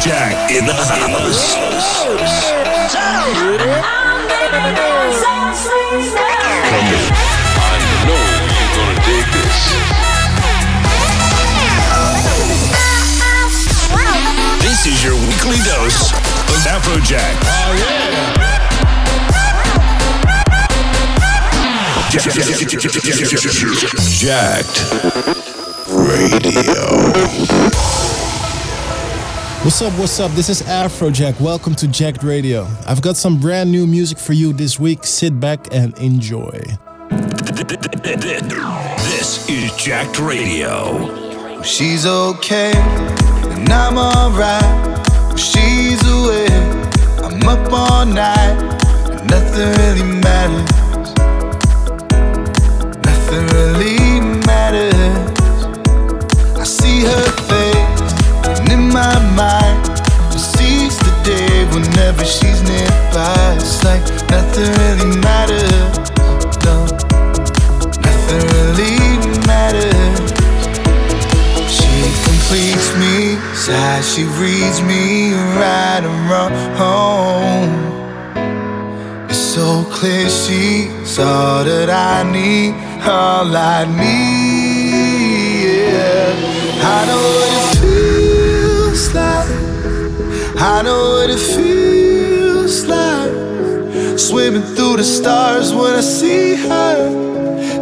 Afrojack in the house. I know you're gonna dig this. This is your weekly dose of Afrojack. Oh, yeah. Jacked Radio. What's up, what's up? This is Afrojack. Welcome to Jacked Radio. I've got some brand new music for you this week. Sit back and enjoy. This is Jacked Radio. She's okay, and I'm alright. She's away, I'm up all night, nothing really matters. Nothing really matters. I see her face, and in my mind, seize the day whenever she's nearby. It's like nothing really matters. No, nothing really matters. She completes me, sad she reads me right and wrong. It's so clear she's all that I need, all I need. Yeah. I know what it like. I know what it feels like. Swimming through the stars when I see her.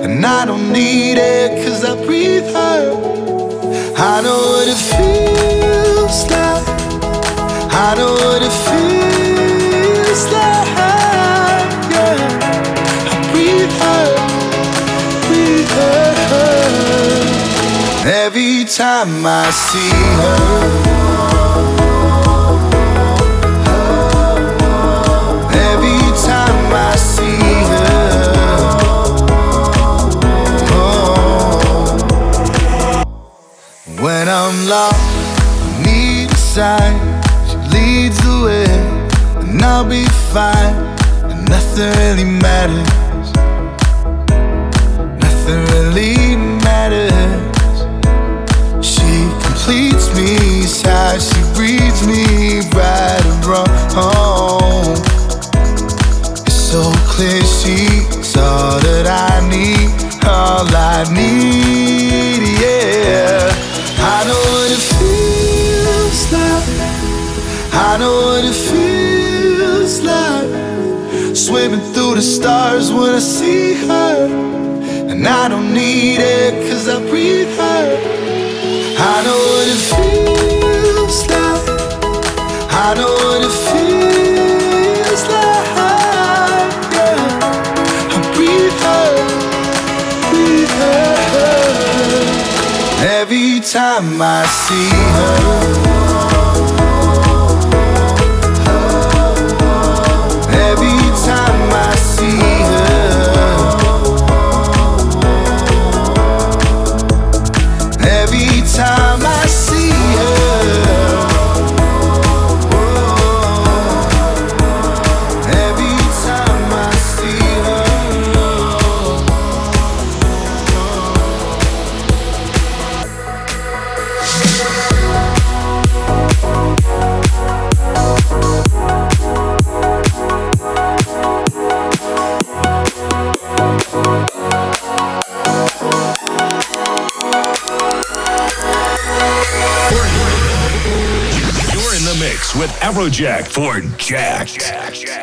And I don't need it cause I breathe her. I know what it feels like. I know what it feels like. Yeah, I breathe her, breathe her. Every time I see her. When I'm lost, I need a sign. She leads the way, and I'll be fine. And nothing really matters. Nothing really matters. She completes me, sad. She breathes me right and wrong. It's so clear she's all that I need, all I need, yeah. I know what it feels like. I know what it feels like. Swimming through the stars when I see her. And I don't need it cause I breathe her. I know what it feels like. I know what it feels Every time I see her. Afrojack for Jack. I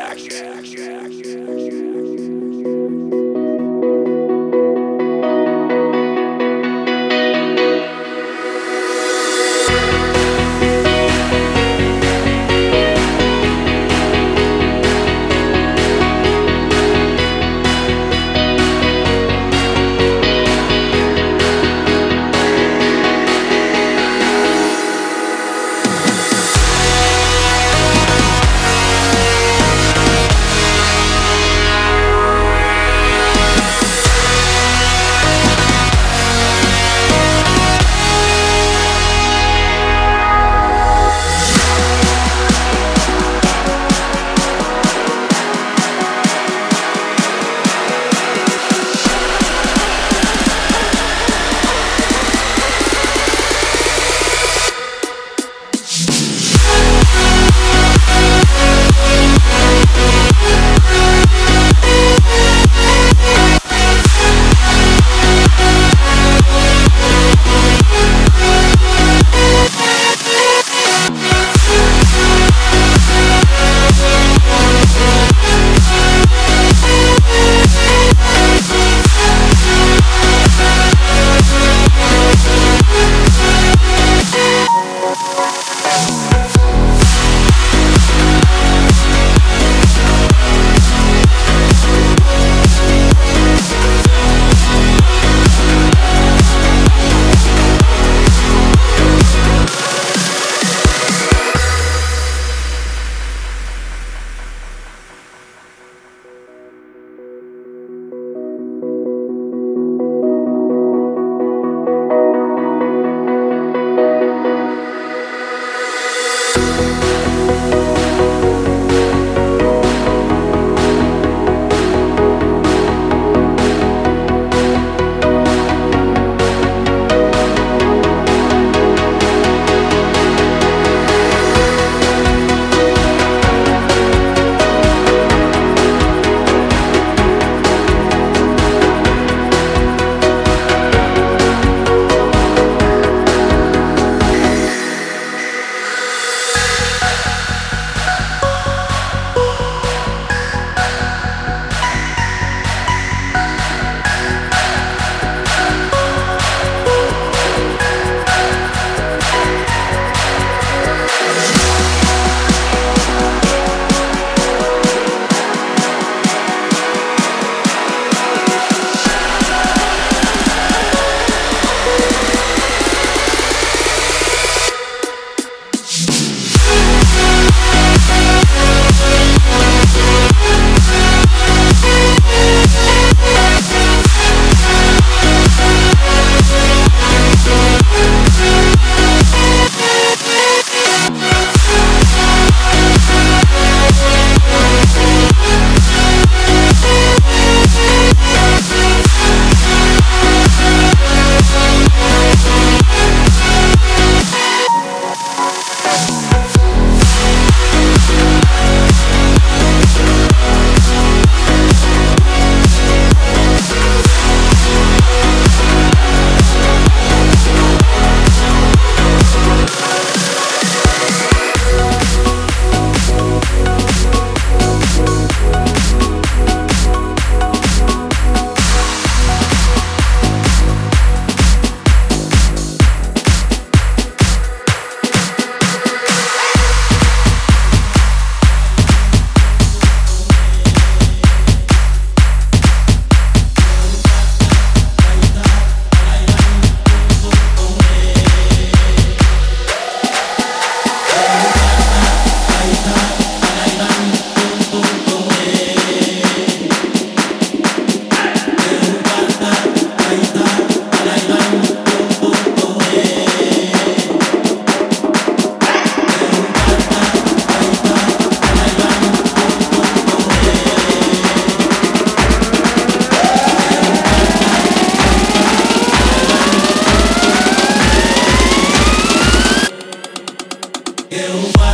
Eu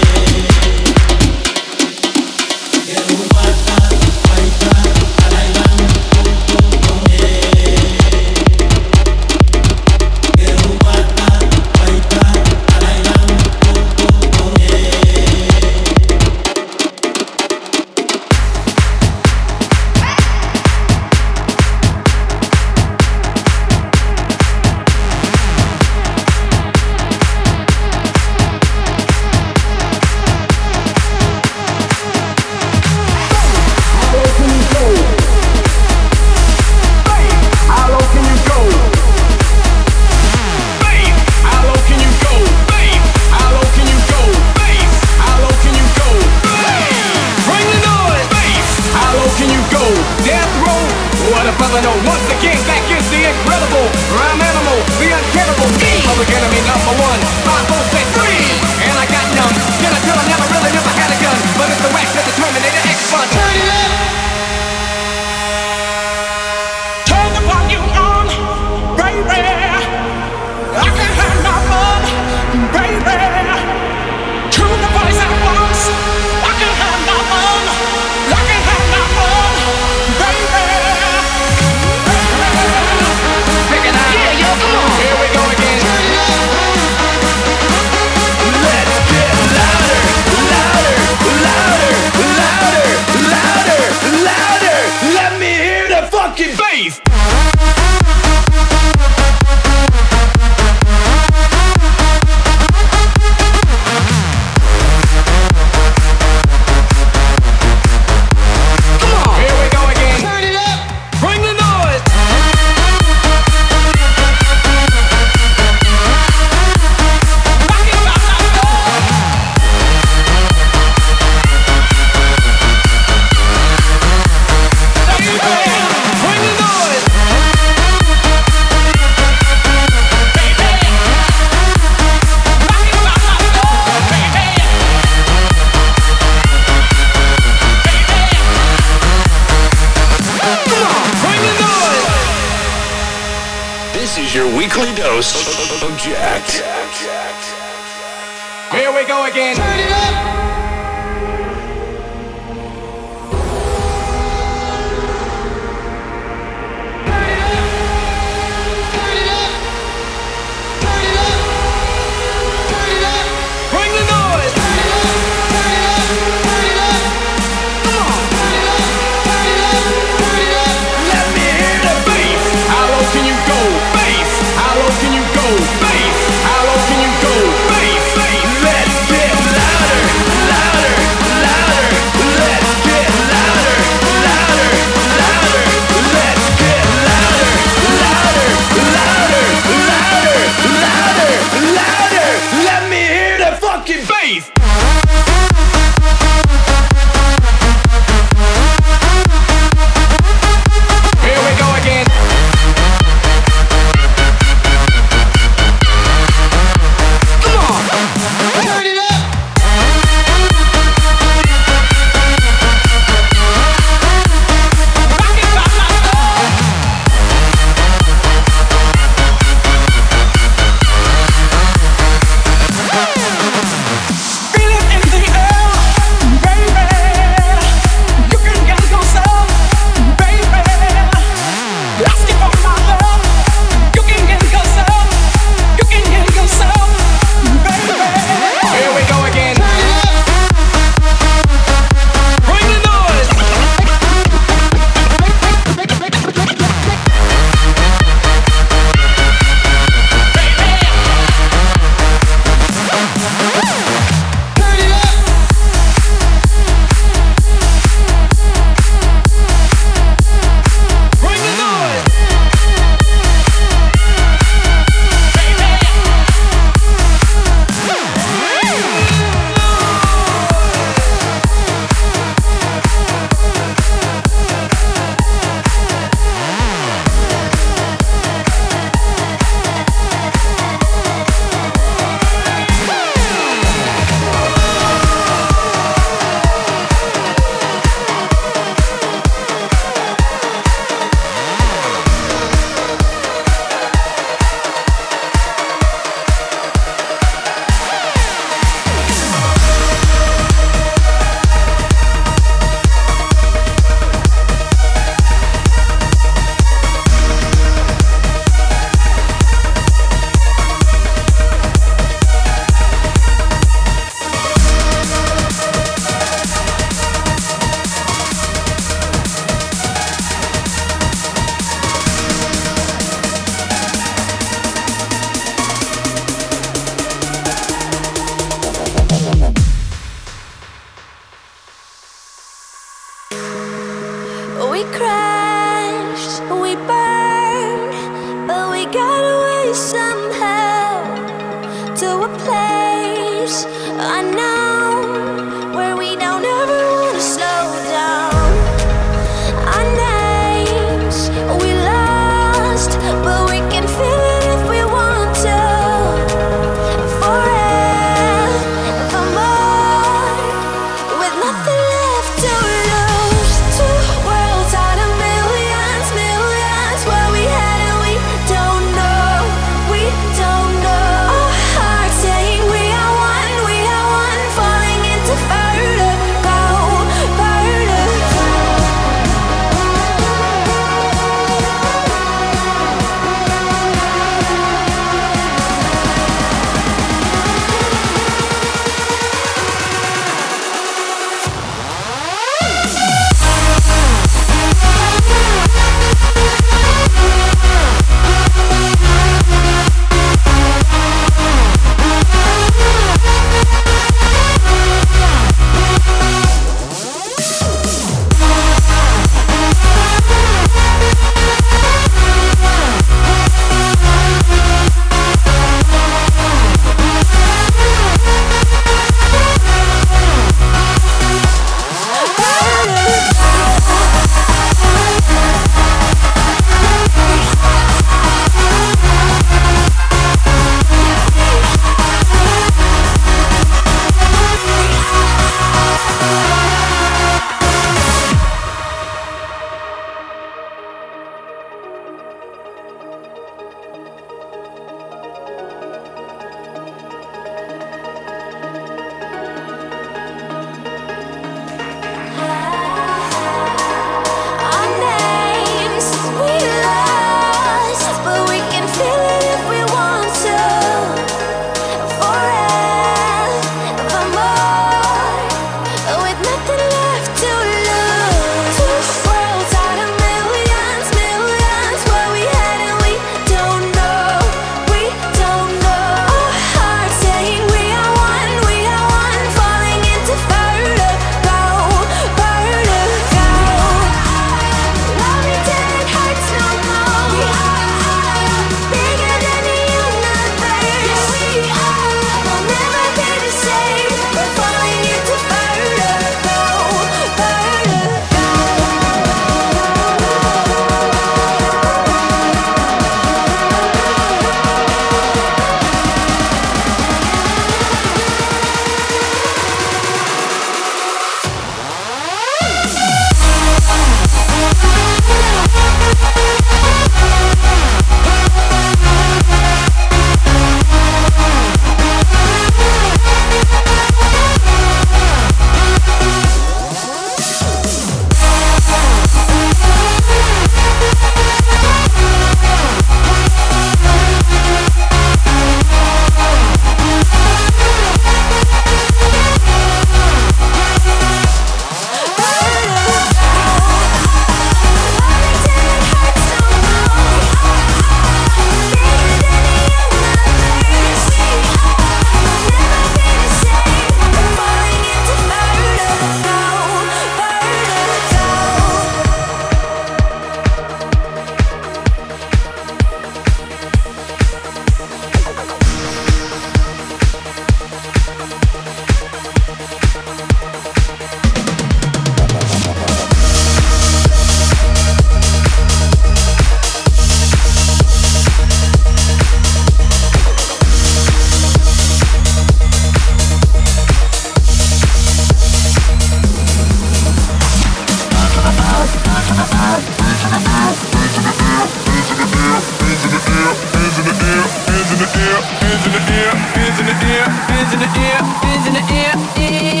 and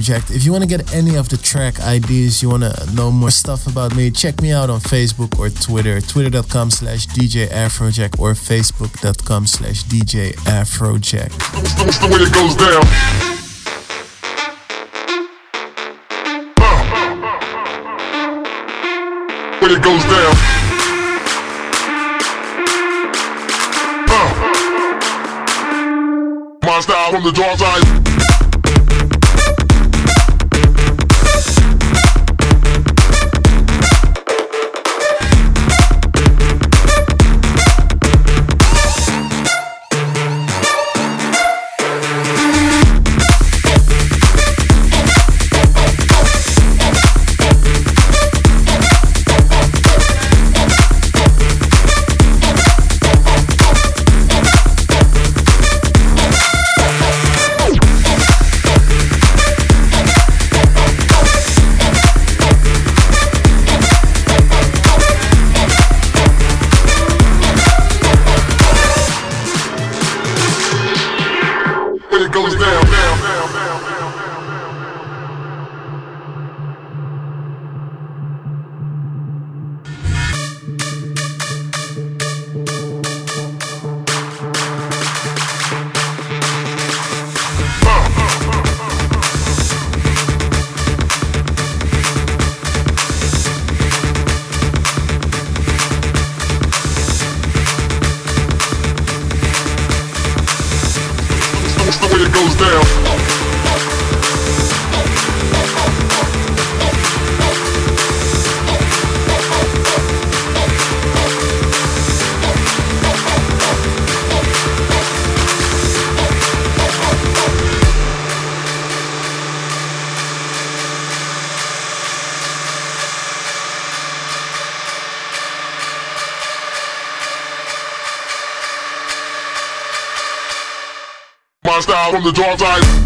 Jacked. If you want to get any of the track ideas, you want to know more stuff about me, check me out on Facebook or Twitter, twitter.com slash DJ Afrojack or facebook.com slash DJ Afrojack. That's the way it goes down. When it goes down. Uh. My style from the dark side. The dark side.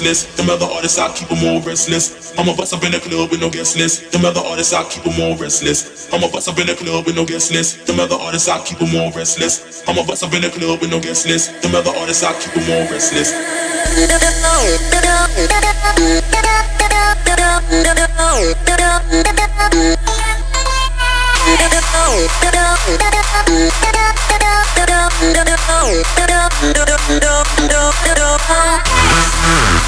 restless. Them other artists, I keep them all restless. I'ma bust up in the club with no guest list. Them other artists, I keep them all restless. I'ma bust up in the club with no guest list. Them other artists, I keep them all restless. I'ma bust up in the club with no guest list. Them other artists, I keep them all restless. Yes.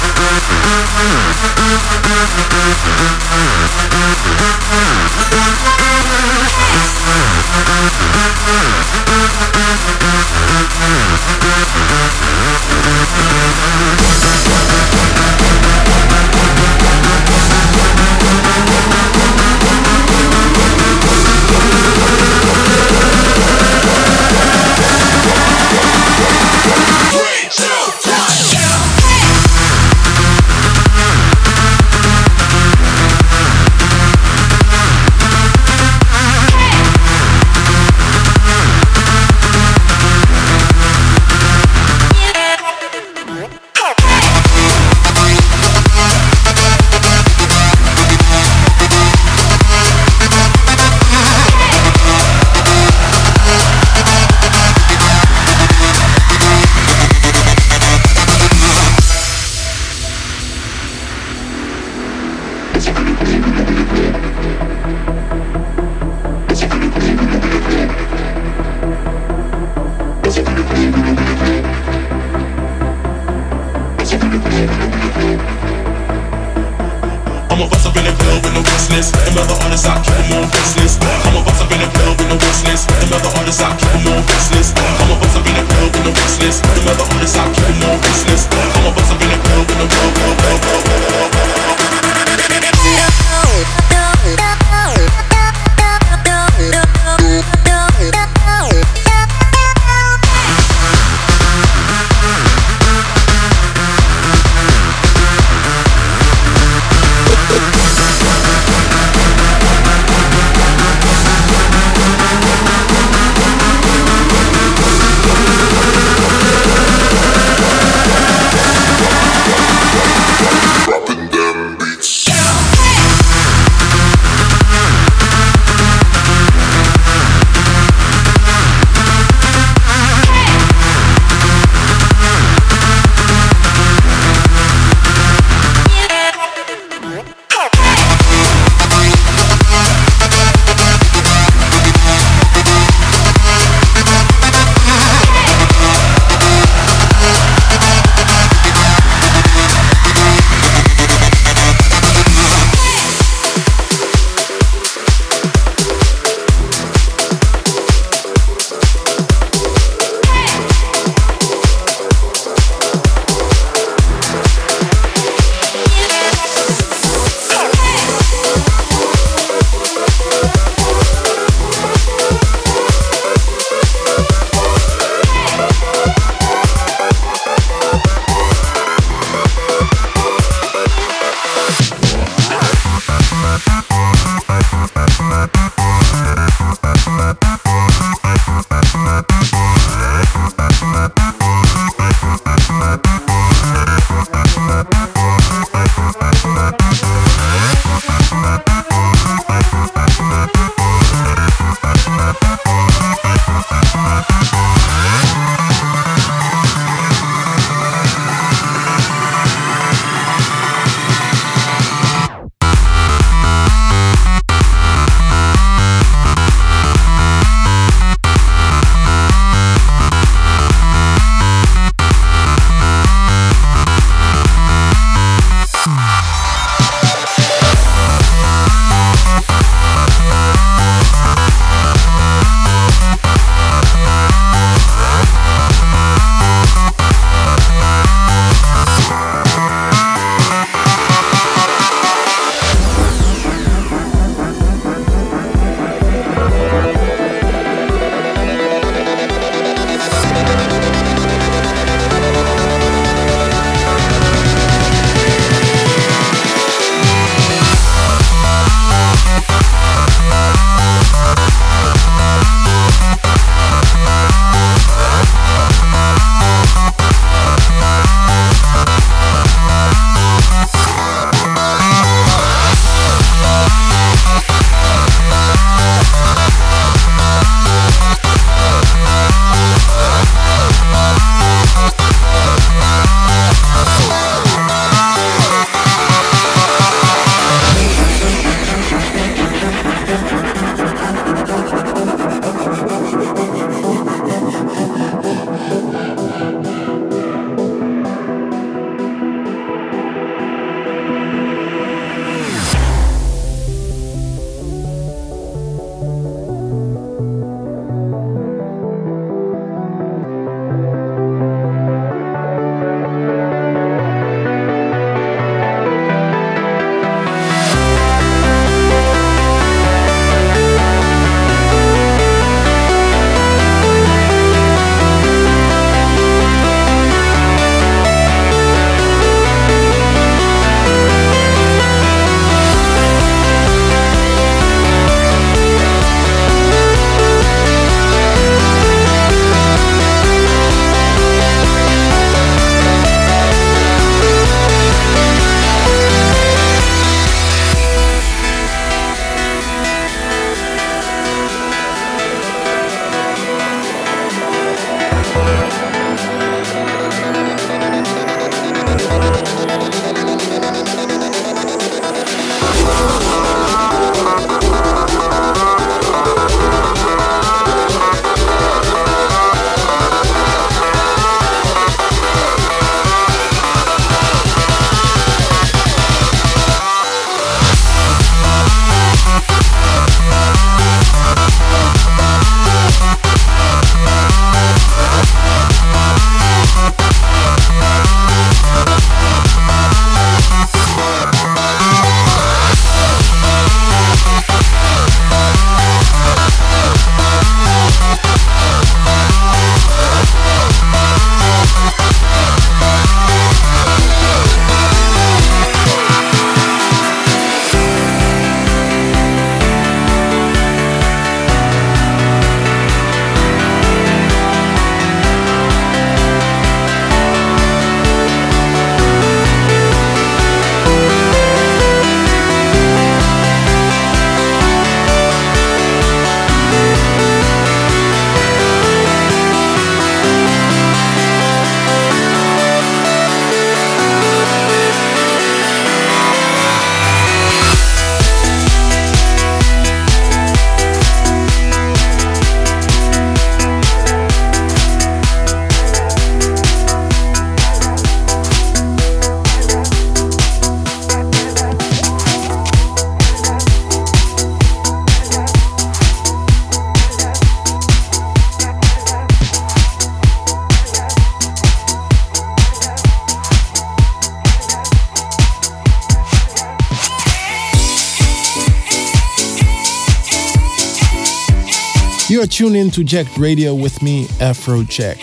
Are tuned in to Jacked Radio with me, Afrojack.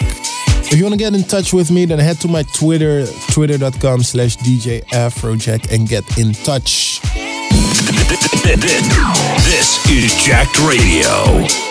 If you want to get in touch with me, then head to my Twitter, twitter.com slash DJ Afrojack and get in touch. This is Jacked Radio.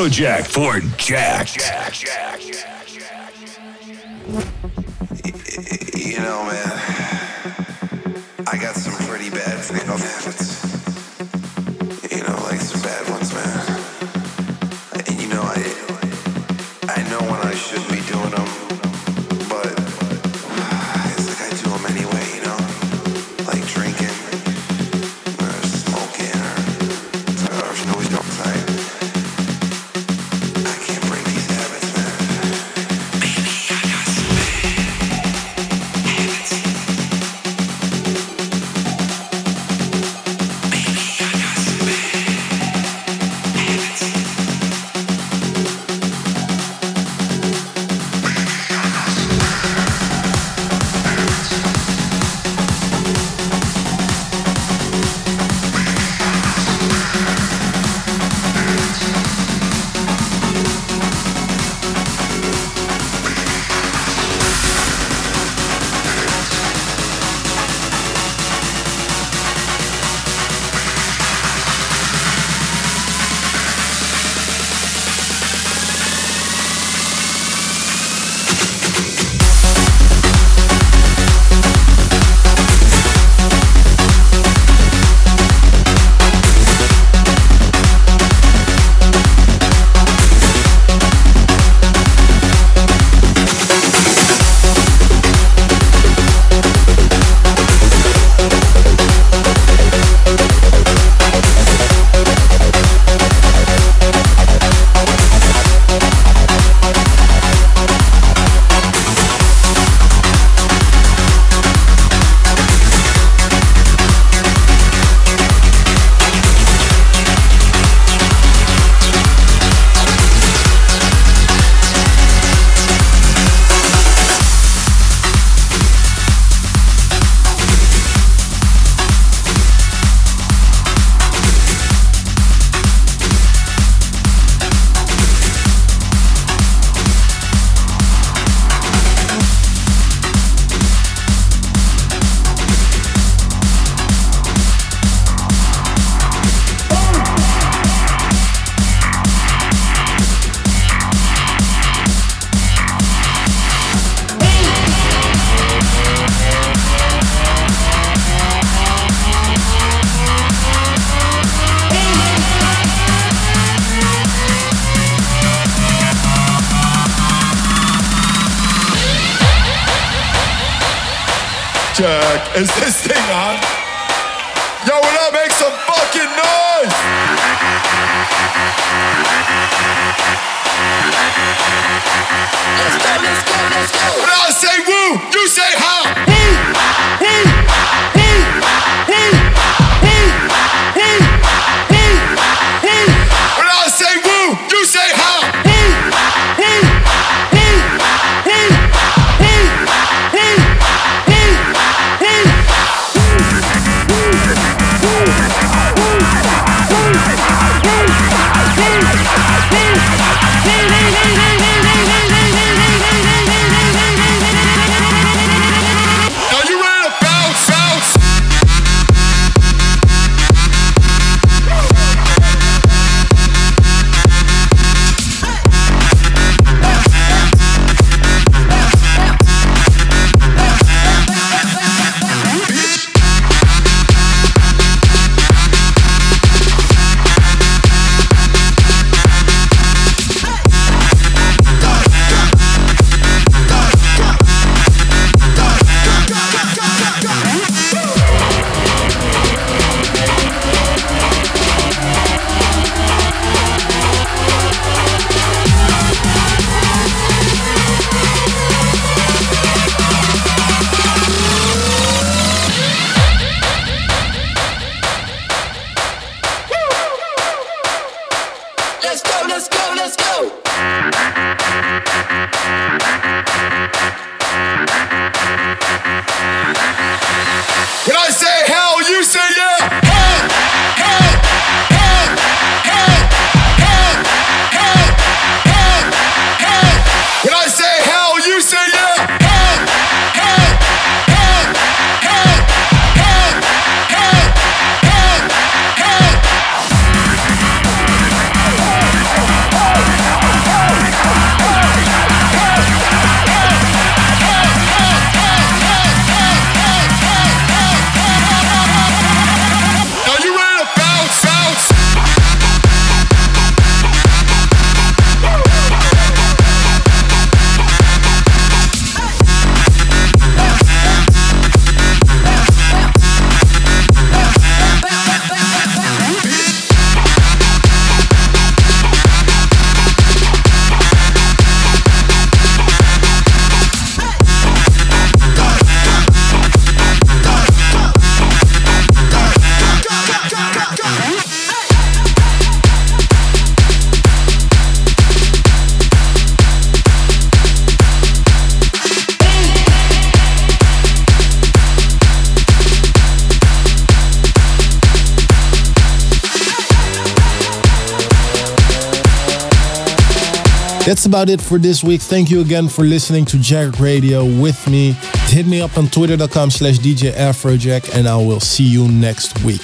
project for Jack. Jack. check. Is this thing on? Yo, will I make some fucking noise? Let's go, let's go, let's go. When I say woo, you say ha. Woo, woo, woo. Yeah. That's about it for this week. Thank you again for listening to Jacked Radio with me. Hit me up on twitter.com slash DJ Afrojack and I will see you next week.